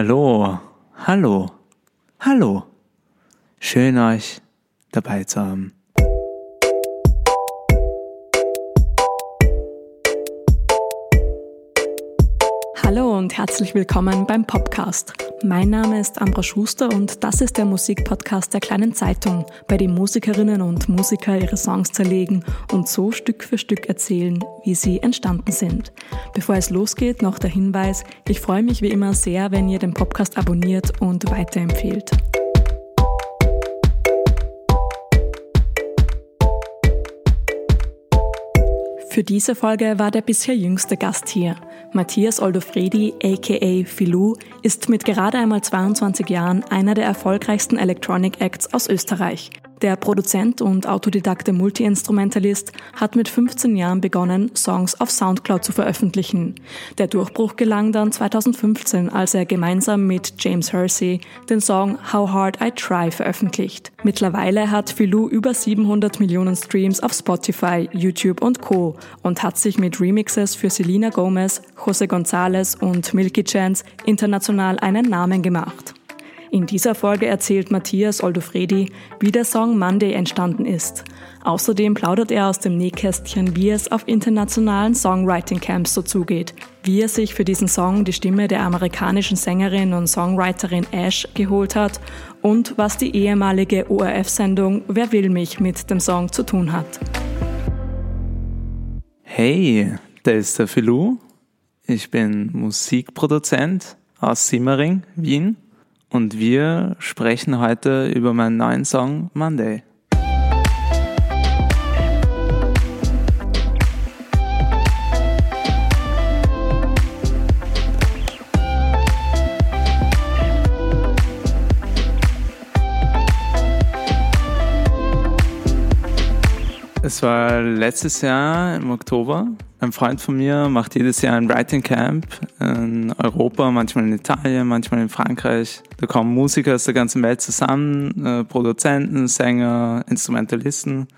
Hallo, hallo, hallo. Schön euch dabei zu haben. Hallo und herzlich willkommen beim Popcast. Mein Name ist Ambra Schuster und das ist der Musikpodcast der kleinen Zeitung, bei dem Musikerinnen und Musiker ihre Songs zerlegen und so Stück für Stück erzählen, wie sie entstanden sind. Bevor es losgeht, noch der Hinweis, ich freue mich wie immer sehr, wenn ihr den Podcast abonniert und weiterempfehlt. Für diese Folge war der bisher jüngste Gast hier. Matthias Oldofredi, aka Filou, ist mit gerade einmal 22 Jahren einer der erfolgreichsten Electronic Acts aus Österreich. Der Produzent und autodidakte Multiinstrumentalist hat mit 15 Jahren begonnen, Songs auf Soundcloud zu veröffentlichen. Der Durchbruch gelang dann 2015, als er gemeinsam mit James Hersey den Song How Hard I Try veröffentlicht. Mittlerweile hat Filou über 700 Millionen Streams auf Spotify, YouTube und Co. und hat sich mit Remixes für Selena Gomez, Jose Gonzalez und Milky Chance international einen Namen gemacht. In dieser Folge erzählt Matthias Oldofredi, wie der Song Monday entstanden ist. Außerdem plaudert er aus dem Nähkästchen, wie es auf internationalen Songwriting-Camps so zugeht, wie er sich für diesen Song die Stimme der amerikanischen Sängerin und Songwriterin Ash geholt hat und was die ehemalige ORF-Sendung Wer will mich mit dem Song zu tun hat. Hey, da ist der Filou. Ich bin Musikproduzent aus Simmering, Wien und wir sprechen heute über meinen neuen Song Monday. Es war letztes Jahr im Oktober. Ein Freund von mir macht jedes Jahr ein Writing Camp in Europa, manchmal in Italien, manchmal in Frankreich. Da kommen Musiker aus der ganzen Welt zusammen, äh, Produzenten, Sänger, Instrumentalisten,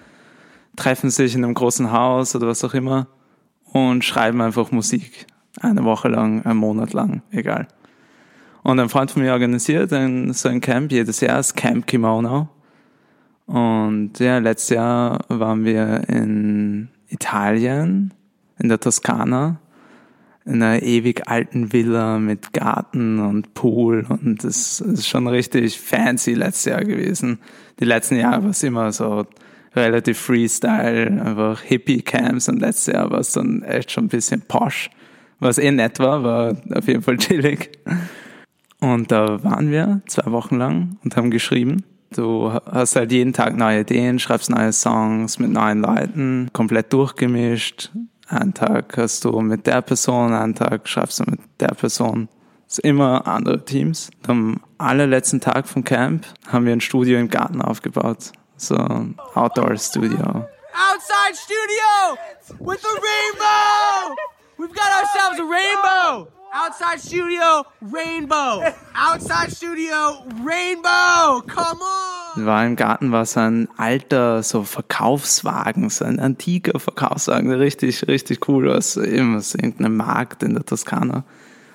treffen sich in einem großen Haus oder was auch immer und schreiben einfach Musik. Eine Woche lang, einen Monat lang, egal. Und ein Freund von mir organisiert ein, so ein Camp jedes Jahr, das Camp Kimono. Und ja, letztes Jahr waren wir in Italien, in der Toskana, in einer ewig alten Villa mit Garten und Pool und das ist schon richtig fancy letztes Jahr gewesen. Die letzten Jahre war es immer so relativ Freestyle, einfach Hippie-Camps und letztes Jahr war es dann echt schon ein bisschen posh. Was eh nett war, war auf jeden Fall chillig. Und da waren wir zwei Wochen lang und haben geschrieben. Du hast halt jeden Tag neue Ideen, schreibst neue Songs mit neuen Leuten, komplett durchgemischt. Einen Tag hast du mit der Person, einen Tag schreibst du mit der Person. Es ist immer andere Teams. Am allerletzten Tag vom Camp haben wir ein Studio im Garten aufgebaut. So ein Outdoor-Studio. Outside studio with a rainbow! We've got ourselves a rainbow! Outside studio, Rainbow. Outside studio, Rainbow. Come on. War im Garten war so ein alter so Verkaufswagen, so ein antiker Verkaufswagen, richtig richtig cool aus eben aus irgendeinem Markt in der Toskana.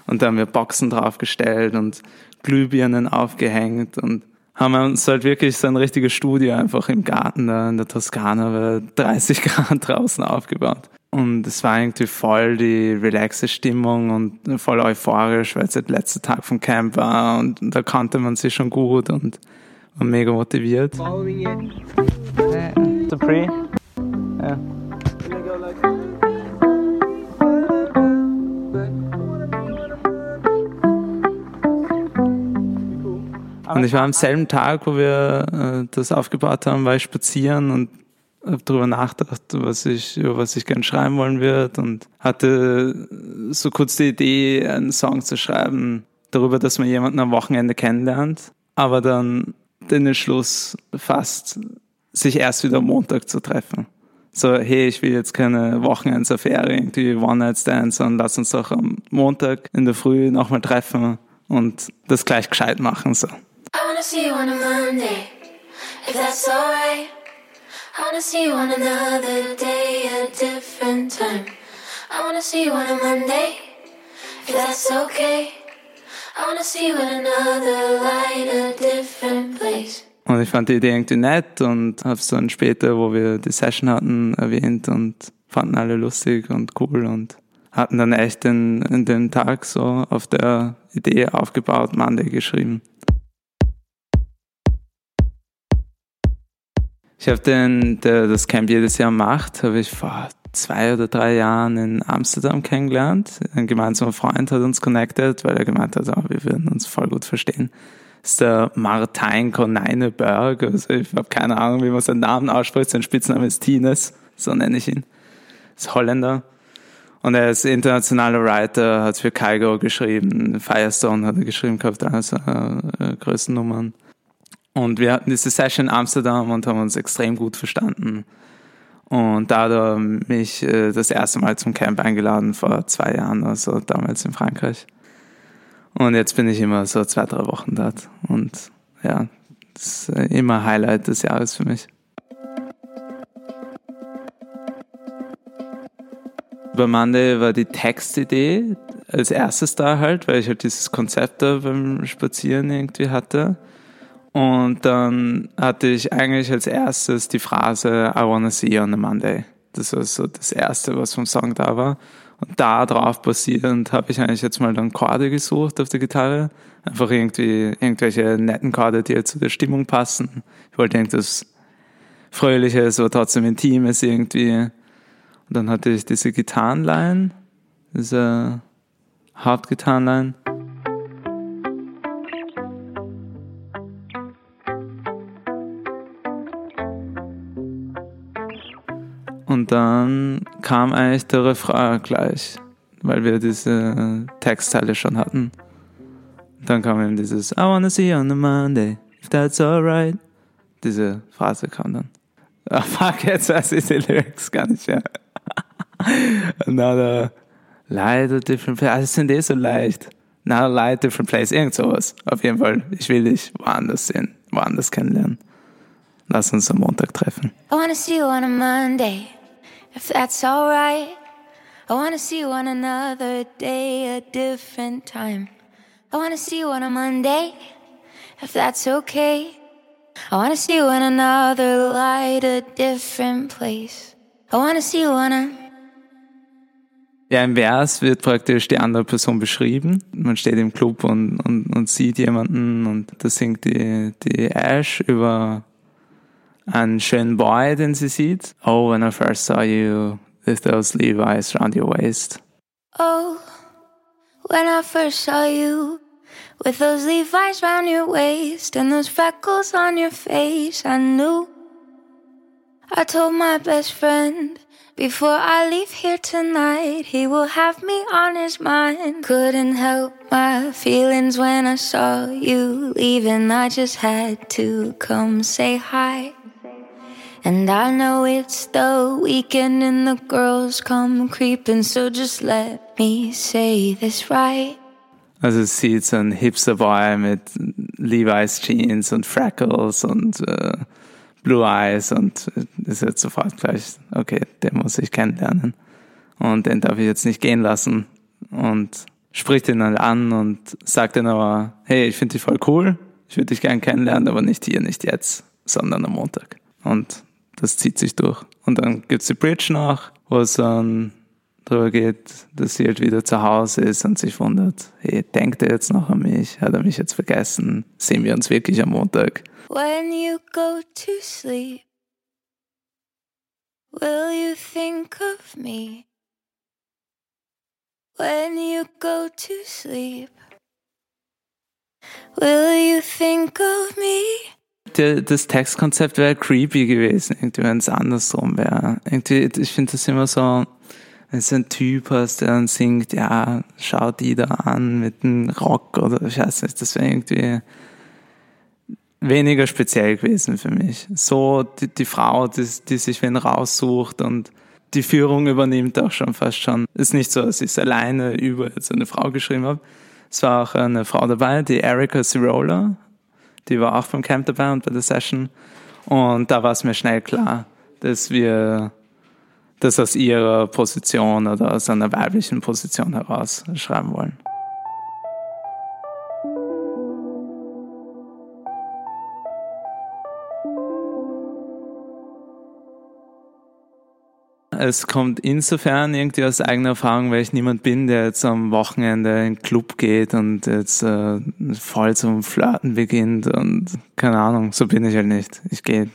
Und da haben wir Boxen draufgestellt und Glühbirnen aufgehängt und haben uns halt wirklich so ein richtiges Studio einfach im Garten da in der Toskana bei 30 Grad draußen aufgebaut. Und es war irgendwie voll die relaxe Stimmung und voll euphorisch, weil es der letzte Tag vom Camp war und da kannte man sich schon gut und war mega motiviert. Following it. Ja. Und ich war am selben Tag, wo wir äh, das aufgebaut haben, war ich spazieren und habe darüber nachgedacht, was ich, über was ich gerne schreiben wollen würde und hatte so kurz die Idee, einen Song zu schreiben darüber, dass man jemanden am Wochenende kennenlernt, aber dann den Entschluss fasst, sich erst wieder am Montag zu treffen. So, hey, ich will jetzt keine Wochenendsaffäre, irgendwie One-Night-Stands, sondern lass uns doch am Montag in der Früh nochmal treffen und das gleich gescheit machen, so. I wanna see you on a Monday, if that's alright. Wanna see you on another day, a different time. I wanna see you on a Monday, if that's okay. I wanna see one another light a different place. Und ich fand die Idee irgendwie nett und habe es dann später, wo wir die Session hatten, erwähnt und fanden alle lustig und cool und hatten dann echt in, in den Tag so auf der Idee aufgebaut, Monday geschrieben. Ich habe den, der das Camp jedes Jahr macht, habe ich vor zwei oder drei Jahren in Amsterdam kennengelernt. Ein gemeinsamer Freund hat uns connected, weil er gemeint hat, oh, wir würden uns voll gut verstehen. Das ist der Martijn Konijnenberg. Also ich habe keine Ahnung, wie man seinen Namen ausspricht. Sein Spitzname ist Tines, so nenne ich ihn. Ist Holländer. Und er ist internationaler Writer, hat für Kygo geschrieben, Firestone hat er geschrieben gehabt, also äh, größten Nummern. Und wir hatten diese Session in Amsterdam und haben uns extrem gut verstanden. Und da hat er mich äh, das erste Mal zum Camp eingeladen vor zwei Jahren, also damals in Frankreich. Und jetzt bin ich immer so zwei, drei Wochen dort. Und ja, das ist immer Highlight des Jahres für mich. Bei Monday war die Textidee als erstes da halt, weil ich halt dieses Konzept da beim Spazieren irgendwie hatte. Und dann hatte ich eigentlich als erstes die Phrase I wanna see you on a Monday. Das war so das erste, was vom Song da war. Und da drauf basierend habe ich eigentlich jetzt mal dann Chorde gesucht auf der Gitarre. Einfach irgendwie irgendwelche netten Chorde, die halt zu der Stimmung passen. Ich wollte irgendwas Fröhliches, aber trotzdem Intimes irgendwie. Und dann hatte ich diese Gitarrenline, diese Hauptgitarrenline. Dann kam eigentlich der Refrain gleich, weil wir diese Textteile schon hatten. Dann kam eben dieses I wanna see you on a Monday, if that's alright. Diese Phrase kam dann. Ah, fuck, jetzt weiß ich die Lyrics gar nicht mehr. Another light, a different place. Also sind eh so leicht. Another light, different place. Irgend sowas. Auf jeden Fall. Ich will dich woanders sehen, woanders kennenlernen. Lass uns am Montag treffen. I wanna see you on a Monday, if that's alright. I wanna see you on another day, a different time. I wanna see you on a Monday, if that's okay. I wanna see you in another light, a different place. I wanna see you on a. Ja, im Vers wird praktisch die andere Person beschrieben. Man steht im Club und, und, und sieht jemanden und da singt die, die Ash über einen schönen Boy, den sie sieht. Oh, when I first saw you with those Levi's round your waist. Oh, when I first saw you with those Levi's round your waist and those freckles on your face, I knew. I told my best friend before I leave here tonight, he will have me on his mind. Couldn't help my feelings when I saw you leaving. I just had to come say hi. And I know it's the weekend and the girls come creeping, so just let me say this right. Also es sieht so ein Hipster-Boy mit Levi's Jeans und Freckles und äh, Blue Eyes und ist jetzt sofort gleich, okay, den muss ich kennenlernen. Und den darf ich jetzt nicht gehen lassen. Und spricht ihn dann an und sagt dann aber, hey, ich finde dich voll cool, ich würde dich gern kennenlernen, aber nicht hier, nicht jetzt, sondern am Montag. Und das zieht sich durch. Und dann gibt's die Bridge noch, wo es dann darüber geht, dass sie halt wieder zu Hause ist und sich wundert, hey, denkt er jetzt noch an mich? Hat er mich jetzt vergessen? Sehen wir uns wirklich am Montag? When you go to sleep, will you think of me? When you go to sleep, will you think of me? Der, das Textkonzept wäre creepy gewesen, irgendwie, wenn es andersrum wäre. Irgendwie, ich finde das immer so, wenn du einen Typ hast, der dann singt, ja, schau die da an mit dem Rock oder ich weiß nicht, das wäre irgendwie weniger speziell gewesen für mich. So die, die Frau, die, die sich wen raussucht und die Führung übernimmt auch schon fast schon. Ist nicht so, dass ich es alleine über jetzt eine Frau geschrieben habe. Es war auch eine Frau dabei, die Erika Cirola. Die war auch beim Camp dabei und bei der Session. Und da war es mir schnell klar, dass wir das aus ihrer Position oder aus einer weiblichen Position heraus schreiben wollen. Es kommt insofern irgendwie aus eigener Erfahrung, weil ich niemand bin, der jetzt am Wochenende in den Club geht und jetzt äh, voll zum Flirten beginnt und keine Ahnung, so bin ich halt nicht. Ich gehe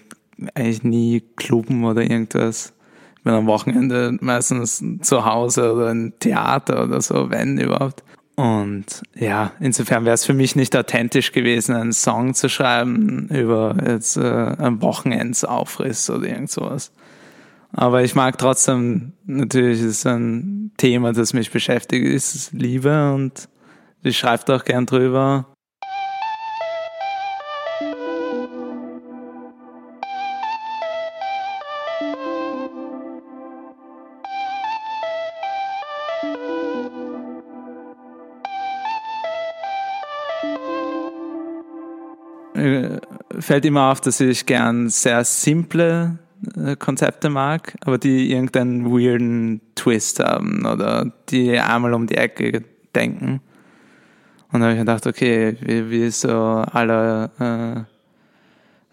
eigentlich nie Clubben oder irgendwas. Ich bin am Wochenende meistens zu Hause oder im Theater oder so, wenn überhaupt. Und ja, insofern wäre es für mich nicht authentisch gewesen, einen Song zu schreiben über jetzt äh, einen Wochenendsaufriss oder irgend sowas. Aber ich mag trotzdem, natürlich ist ein Thema, das mich beschäftigt, ist Liebe und ich schreibe auch gern drüber. Äh, fällt immer auf, dass ich gern sehr simple Konzepte mag, aber die irgendeinen weirden Twist haben oder die einmal um die Ecke denken. Und da habe ich gedacht, okay, wie, wie so alle,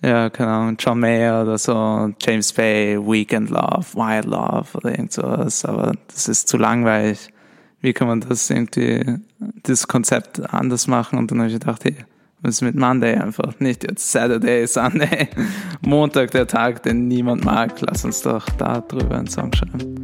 äh, ja, keine Ahnung, John Mayer oder so, James Bay, Weekend Love, Wild Love oder irgend sowas, aber das ist zu langweilig. Wie kann man das irgendwie, das Konzept anders machen? Und dann habe ich gedacht, hey, was ist mit Monday einfach? Nicht jetzt Saturday, Sunday, Montag, der Tag, den niemand mag. Lass uns doch da drüber einen Song schreiben.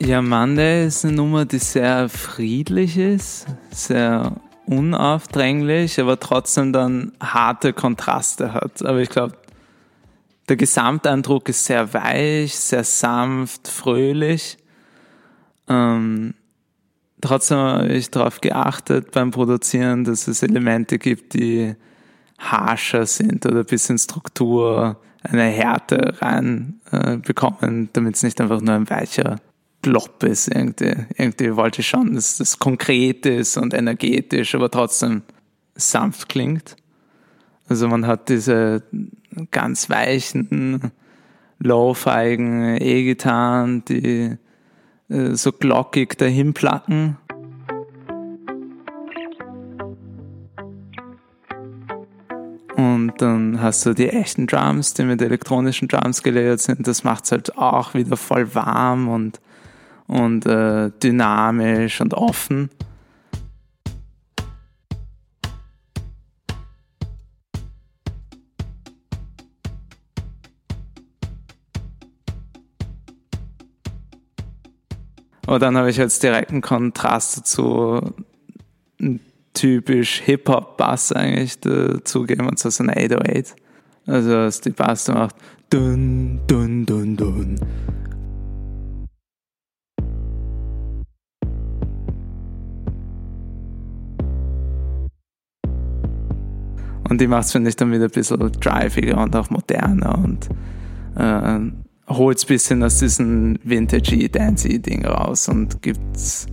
Ja, Monday ist eine Nummer, die sehr friedlich ist, sehr unaufdringlich, aber trotzdem dann harte Kontraste hat. Aber ich glaube, der Gesamteindruck ist sehr weich, sehr sanft, fröhlich. Ähm, trotzdem habe ich darauf geachtet beim Produzieren, dass es Elemente gibt, die harscher sind oder ein bisschen Struktur, eine Härte rein äh, damit es nicht einfach nur ein weicher Blob ist. Irgendwie, irgendwie wollte ich schon, dass das konkret ist und energetisch, aber trotzdem sanft klingt. Also man hat diese ganz weichen, low-feigen E-Gitarren, die äh, so glockig dahin placken. Und dann hast du die echten Drums, die mit elektronischen Drums gelayert sind. Das macht es halt auch wieder voll warm und, und äh, dynamisch und offen. Aber dann habe ich jetzt direkten Kontrast einen typisch Hip-Hop-Bass eigentlich dazugeben, und zwar so ein 808. Also, dass die Bass macht dun, dun, dun, dun. Und die macht es, finde ich, dann wieder ein bisschen driviger und auch moderner und äh, holt es ein bisschen aus diesem Vintage Dancey-Ding raus und gibt's,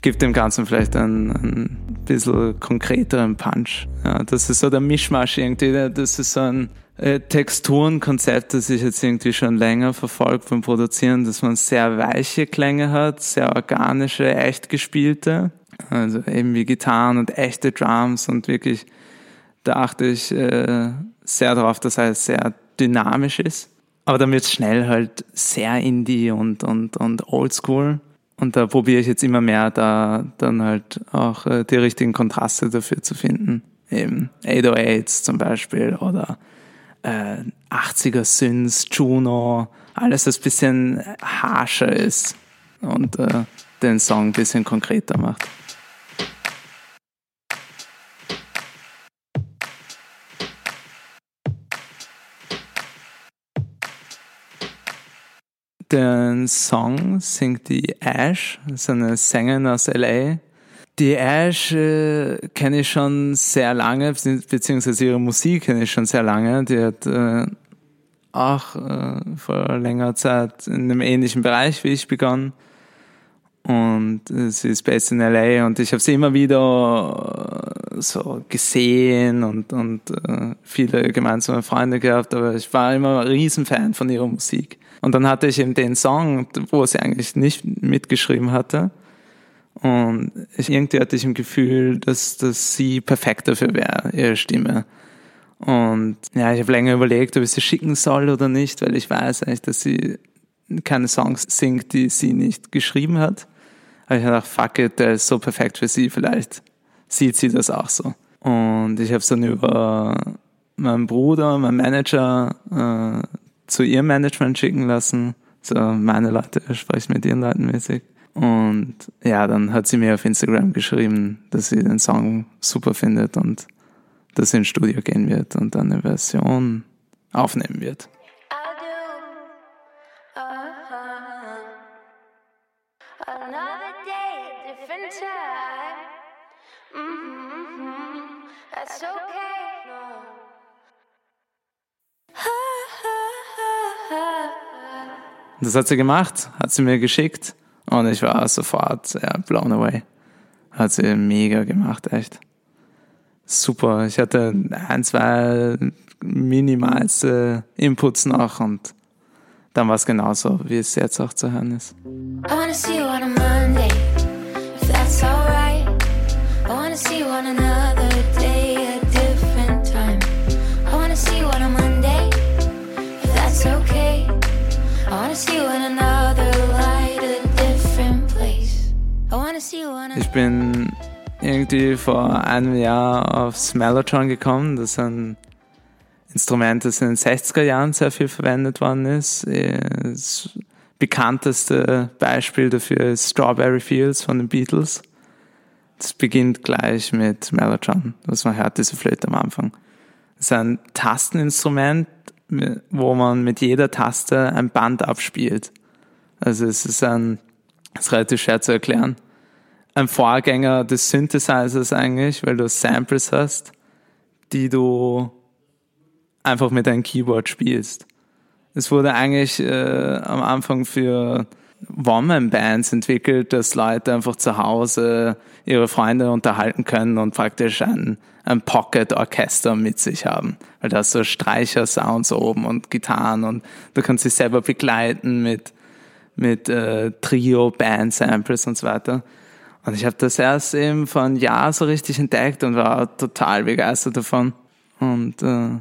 gibt dem Ganzen vielleicht einen, einen bisschen konkreteren Punch. Ja, das ist so der Mischmasch irgendwie, das ist so ein äh, Texturenkonzept, das ich jetzt irgendwie schon länger verfolgt beim Produzieren, dass man sehr weiche Klänge hat, sehr organische, echt gespielte, also eben wie Gitarren und echte Drums und wirklich, da achte ich äh, sehr darauf, dass er sehr dynamisch ist aber dann wird es schnell halt sehr Indie und, und, und Oldschool. Und da probiere ich jetzt immer mehr, da dann halt auch äh, die richtigen Kontraste dafür zu finden. Eben 808s zum Beispiel oder äh, 80er Synths, Juno, alles, das bisschen harscher ist und äh, den Song ein bisschen konkreter macht. Den Song singt die Ash, so eine Sängerin aus LA. Die Ash äh, kenne ich schon sehr lange, beziehungsweise ihre Musik kenne ich schon sehr lange. Die hat äh, auch äh, vor längerer Zeit in einem ähnlichen Bereich wie ich begonnen. Und äh, sie ist based in LA und ich habe sie immer wieder äh, so gesehen und, und äh, viele gemeinsame Freunde gehabt, aber ich war immer ein Riesenfan von ihrer Musik. Und dann hatte ich eben den Song, wo sie eigentlich nicht mitgeschrieben hatte. Und ich, irgendwie hatte ich im Gefühl, dass, dass sie perfekt dafür wäre, ihre Stimme. Und ja, ich habe länger überlegt, ob ich sie schicken soll oder nicht, weil ich weiß eigentlich, dass sie keine Songs singt, die sie nicht geschrieben hat. Aber ich gedacht, fuck it, der ist so perfekt für sie, vielleicht sieht sie das auch so. Und ich habe es dann über meinen Bruder, meinen Manager, äh, zu ihrem Management schicken lassen. So, meine Leute sprechen mit ihren Leuten mäßig. Und ja, dann hat sie mir auf Instagram geschrieben, dass sie den Song super findet und dass sie ins Studio gehen wird und dann eine Version aufnehmen wird. Das hat sie gemacht, hat sie mir geschickt und ich war sofort ja, blown away. Hat sie mega gemacht, echt. Super. Ich hatte ein, zwei minimalste Inputs noch und dann war es genauso, wie es jetzt auch zu hören ist. I wanna see you on a bin irgendwie vor einem Jahr aufs Mellotron gekommen. Das ist ein Instrument, das in den 60er Jahren sehr viel verwendet worden ist. Das bekannteste Beispiel dafür ist Strawberry Fields von den Beatles. Das beginnt gleich mit Mellotron, was man hört, diese Flöte am Anfang. Das ist ein Tasteninstrument, wo man mit jeder Taste ein Band abspielt. Also es ist ein, es ist relativ schwer zu erklären ein Vorgänger des Synthesizers eigentlich, weil du Samples hast, die du einfach mit deinem Keyboard spielst. Es wurde eigentlich äh, am Anfang für One-Man-Bands entwickelt, dass Leute einfach zu Hause ihre Freunde unterhalten können und praktisch ein, ein Pocket-Orchester mit sich haben. Weil da hast so Streicher-Sounds oben und Gitarren und du kannst dich selber begleiten mit, mit äh, Trio-Band-Samples und so weiter. Und ich habe das erst eben vor einem Jahr so richtig entdeckt und war total begeistert davon. Und äh,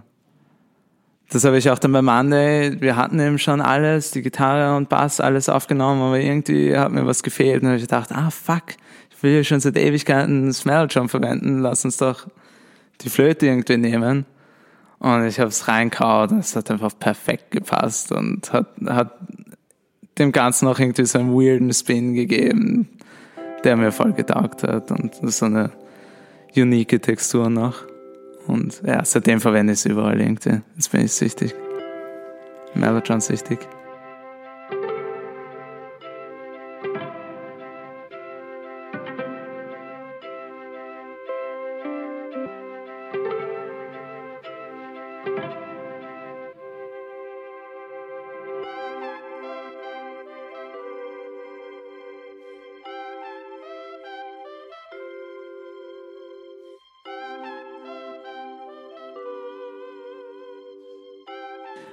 das habe ich auch dann bei Monday, wir hatten eben schon alles, die Gitarre und Bass, alles aufgenommen, aber irgendwie hat mir was gefehlt. Und habe ich gedacht, ah fuck, ich will ja schon seit Ewigkeiten Smell-Drum verwenden, lass uns doch die Flöte irgendwie nehmen. Und ich habe es reinkaut und es hat einfach perfekt gepasst und hat, hat dem Ganzen auch irgendwie so einen weirden Spin gegeben der mir voll getaugt hat und so eine unique Textur noch. Und ja, seitdem verwende ich es überall irgendwie. Jetzt bin ich süchtig. Mellotron süchtig.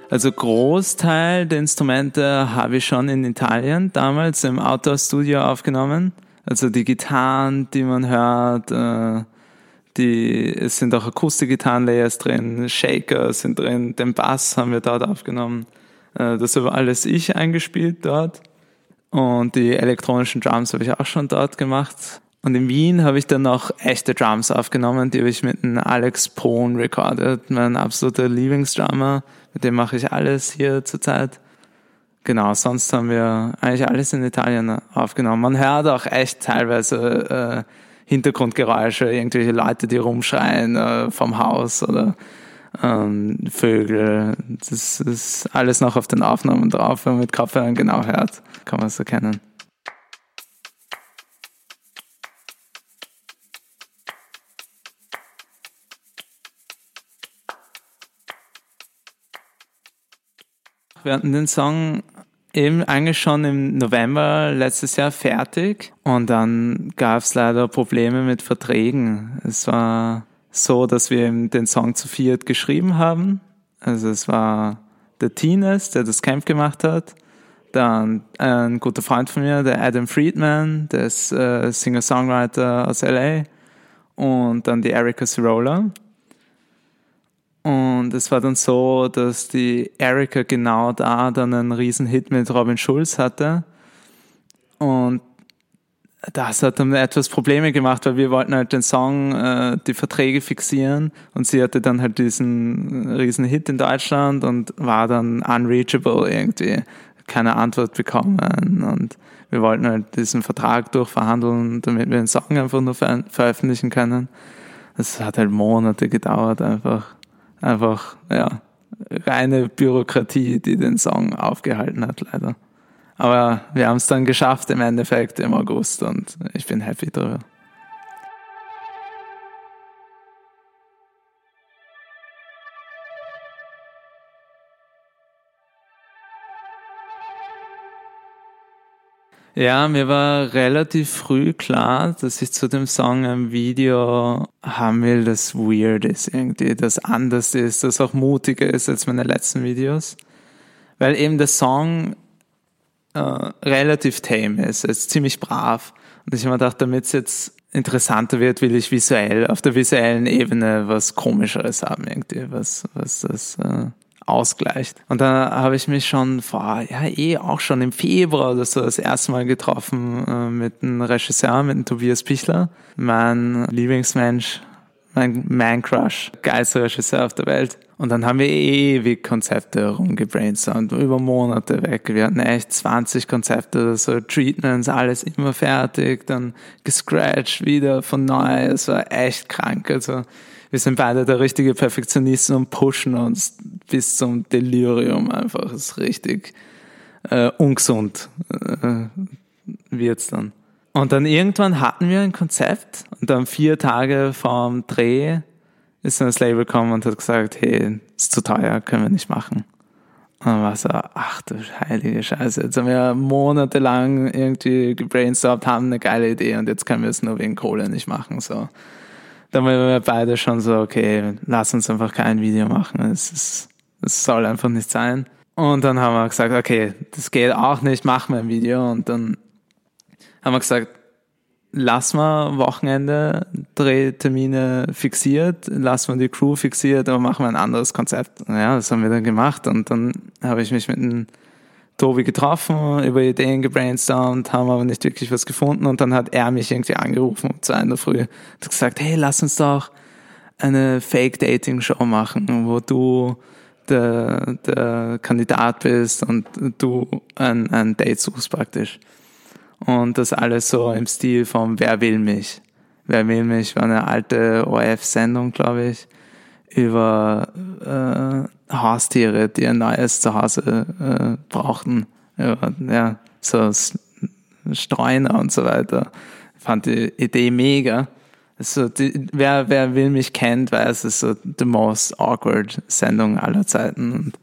Also Großteil der Instrumente habe ich schon in Italien damals im Outdoor-Studio aufgenommen. Also die Gitarren, die man hört, äh, die, es sind auch Akustik-Gitarren-Layers drin, Shaker sind drin, den Bass haben wir dort aufgenommen. Äh, das habe alles ich eingespielt dort. Und die elektronischen Drums habe ich auch schon dort gemacht. Und in Wien habe ich dann noch echte Drums aufgenommen, die habe ich mit einem Alex Pohn recorded, mein absoluter Lieblingsdrummer. Mit dem mache ich alles hier zurzeit. Genau, sonst haben wir eigentlich alles in Italien aufgenommen. Man hört auch echt teilweise äh, Hintergrundgeräusche, irgendwelche Leute, die rumschreien äh, vom Haus oder ähm, Vögel. Das ist alles noch auf den Aufnahmen drauf. Wenn man mit Kopfhörern genau hört, kann man es erkennen. Wir hatten den Song eben eigentlich schon im November letztes Jahr fertig und dann gab es leider Probleme mit Verträgen. Es war so, dass wir den Song zu viert geschrieben haben. Also es war der Tines, der das Camp gemacht hat, Dann ein guter Freund von mir, der Adam Friedman, der ist äh, Singer-Songwriter aus LA. Und dann die Erika Cirola. Und es war dann so, dass die Erika genau da dann einen riesen Hit mit Robin Schulz hatte. Und das hat dann etwas Probleme gemacht, weil wir wollten halt den Song, äh, die Verträge fixieren und sie hatte dann halt diesen riesen Hit in Deutschland und war dann unreachable irgendwie, keine Antwort bekommen und wir wollten halt diesen Vertrag durchverhandeln, damit wir den Song einfach nur ver veröffentlichen können. Es hat halt Monate gedauert einfach, einfach, ja, reine Bürokratie, die den Song aufgehalten hat leider. Aber wir haben es dann geschafft im Endeffekt im August und ich bin happy darüber. Ja, mir war relativ früh klar, dass ich zu dem Song ein Video haben will, das weird ist irgendwie, das anders ist, das auch mutiger ist als meine letzten Videos. Weil eben der Song äh, relativ tame ist. Ist ziemlich brav. Und ich habe mir gedacht, damit es jetzt interessanter wird, will ich visuell, auf der visuellen Ebene was Komischeres haben, irgendwie, was, was das äh, ausgleicht. Und da habe ich mich schon vor, ja, eh auch schon im Februar oder so das erste Mal getroffen äh, mit einem Regisseur, mit dem Tobias Pichler, mein Lieblingsmensch, mein Man-Crush, geilster Regisseur auf der Welt. Und dann haben wir ewig Konzepte rumgebrainstormt, über Monate weg. Wir hatten echt 20 Konzepte, so Treatments, alles immer fertig, dann gescratcht wieder von neu. Es war echt krank. Also wir sind beide der richtige Perfektionisten und pushen uns bis zum Delirium einfach. Das ist richtig äh, ungesund äh, wird's dann. Und dann irgendwann hatten wir ein Konzept und dann vier Tage vorm Dreh ist dann das Label gekommen und hat gesagt, hey, ist zu teuer, können wir nicht machen. Und dann war so, ach du heilige Scheiße, jetzt haben wir monatelang irgendwie gebrainstormt, haben eine geile Idee und jetzt können wir es nur wegen Kohle nicht machen, so. Dann waren wir beide schon so, okay, lass uns einfach kein Video machen, es, ist, es soll einfach nicht sein. Und dann haben wir gesagt, okay, das geht auch nicht, machen wir ein Video und dann haben wir gesagt, lassen wir Wochenende Drehtermine fixiert, lassen wir die Crew fixiert, aber machen wir ein anderes Konzept. Ja, das haben wir dann gemacht und dann habe ich mich mit dem Tobi getroffen, über Ideen gebrainstormt, haben aber nicht wirklich was gefunden und dann hat er mich irgendwie angerufen um zwei in der Früh und gesagt, hey, lass uns doch eine Fake-Dating-Show machen, wo du der, der Kandidat bist und du ein, ein Date suchst praktisch. Und das alles so im Stil von Wer will mich? Wer will mich war eine alte ORF-Sendung, glaube ich, über äh, Haustiere, die ein neues Zuhause äh, brauchten. Ja, ja, so Streuner und so weiter. Fand die Idee mega. Also die, wer, wer will mich kennt, weiß, es ist so the most awkward Sendung aller Zeiten und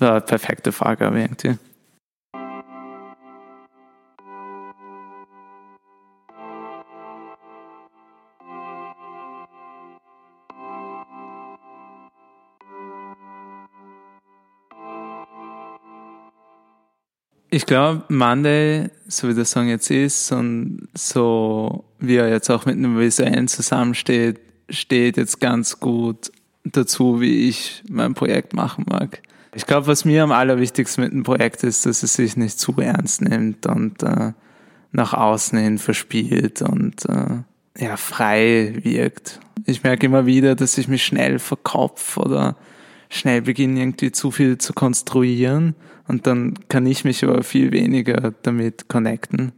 war eine perfekte Frage irgendwie. Ich glaube, Monday, so wie der Song jetzt ist und so wie er jetzt auch mit einem Visuellen zusammensteht, steht jetzt ganz gut dazu, wie ich mein Projekt machen mag. Ich glaube, was mir am allerwichtigsten mit dem Projekt ist, dass es sich nicht zu ernst nimmt und äh, nach außen hin verspielt und äh, ja, frei wirkt. Ich merke immer wieder, dass ich mich schnell verkopf oder schnell beginne, irgendwie zu viel zu konstruieren und dann kann ich mich aber viel weniger damit connecten.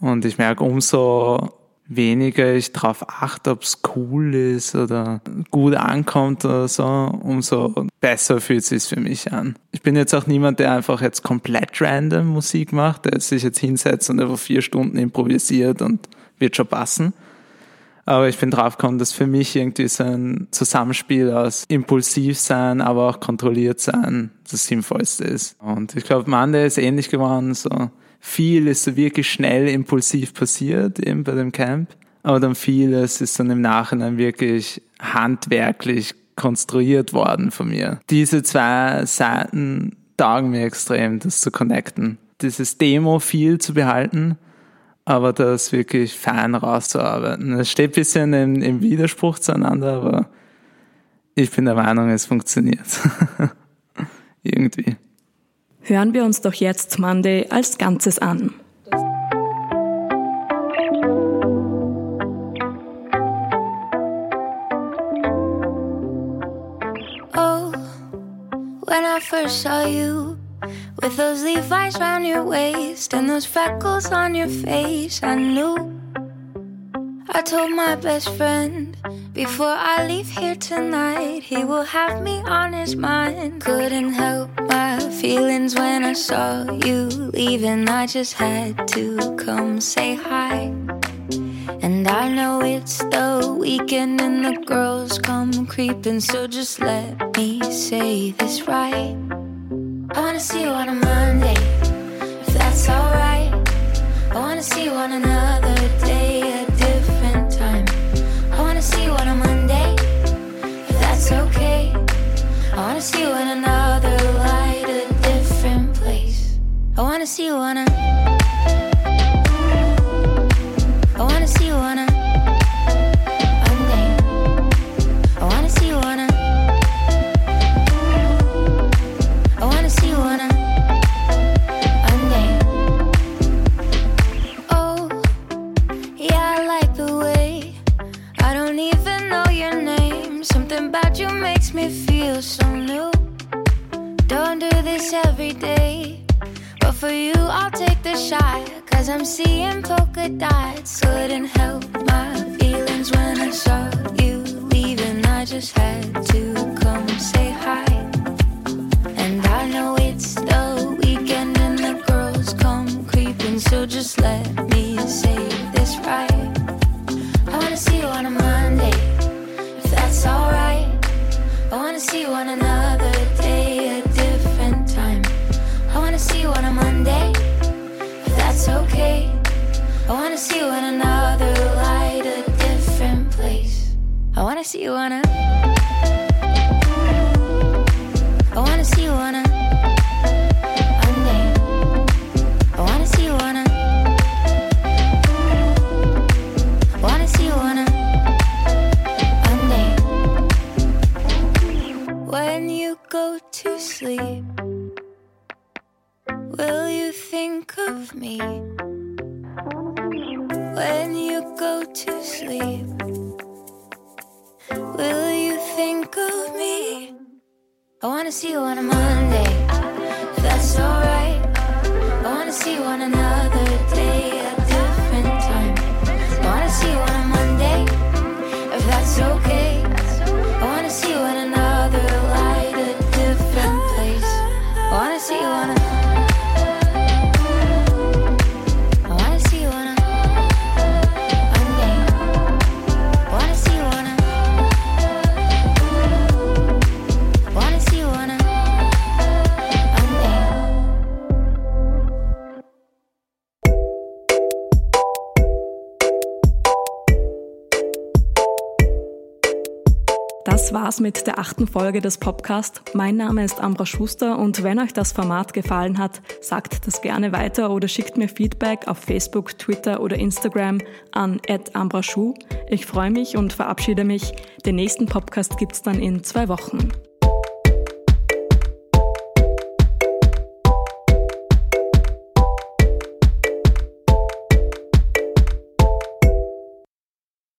Und ich merke, umso weniger ich darauf achte, ob es cool ist oder gut ankommt oder so, umso besser fühlt es sich für mich an. Ich bin jetzt auch niemand, der einfach jetzt komplett random Musik macht, der sich jetzt hinsetzt und einfach vier Stunden improvisiert und wird schon passen. Aber ich bin draufgekommen, dass für mich irgendwie so ein Zusammenspiel aus impulsiv sein, aber auch kontrolliert sein das Sinnvollste ist. Und ich glaube, Mande ist ähnlich geworden. So viel ist so wirklich schnell impulsiv passiert eben bei dem Camp. Aber dann vieles ist dann im Nachhinein wirklich handwerklich konstruiert worden von mir. Diese zwei Seiten taugen mir extrem, das zu connecten. Dieses Demo viel zu behalten, aber das wirklich fein rauszuarbeiten. Es steht ein bisschen im, im Widerspruch zueinander, aber ich bin der Meinung, es funktioniert. Irgendwie. Hören wir uns doch jetzt Monday als Ganzes an. Oh, when I first saw you with those Levi's round your waist and those freckles on your face, I knew. I told my best friend before I leave here tonight, he will have me on his mind. Couldn't help my feelings when I saw you leaving. I just had to come say hi. And I know it's the weekend and the girls come creeping, so just let me say this right. I wanna see you on a Monday, if that's alright. I wanna see you on another day, a different time. I wanna see you on a Monday, if that's okay. I wanna see you in another light, a different place. I wanna see you on a. I wanna see you in another light, a different place. I wanna see you on a. see you on war's mit der achten Folge des Podcasts. Mein Name ist Ambra Schuster und wenn euch das Format gefallen hat, sagt das gerne weiter oder schickt mir Feedback auf Facebook, Twitter oder Instagram an @ambraschu. Ich freue mich und verabschiede mich. Den nächsten Podcast gibt's dann in zwei Wochen.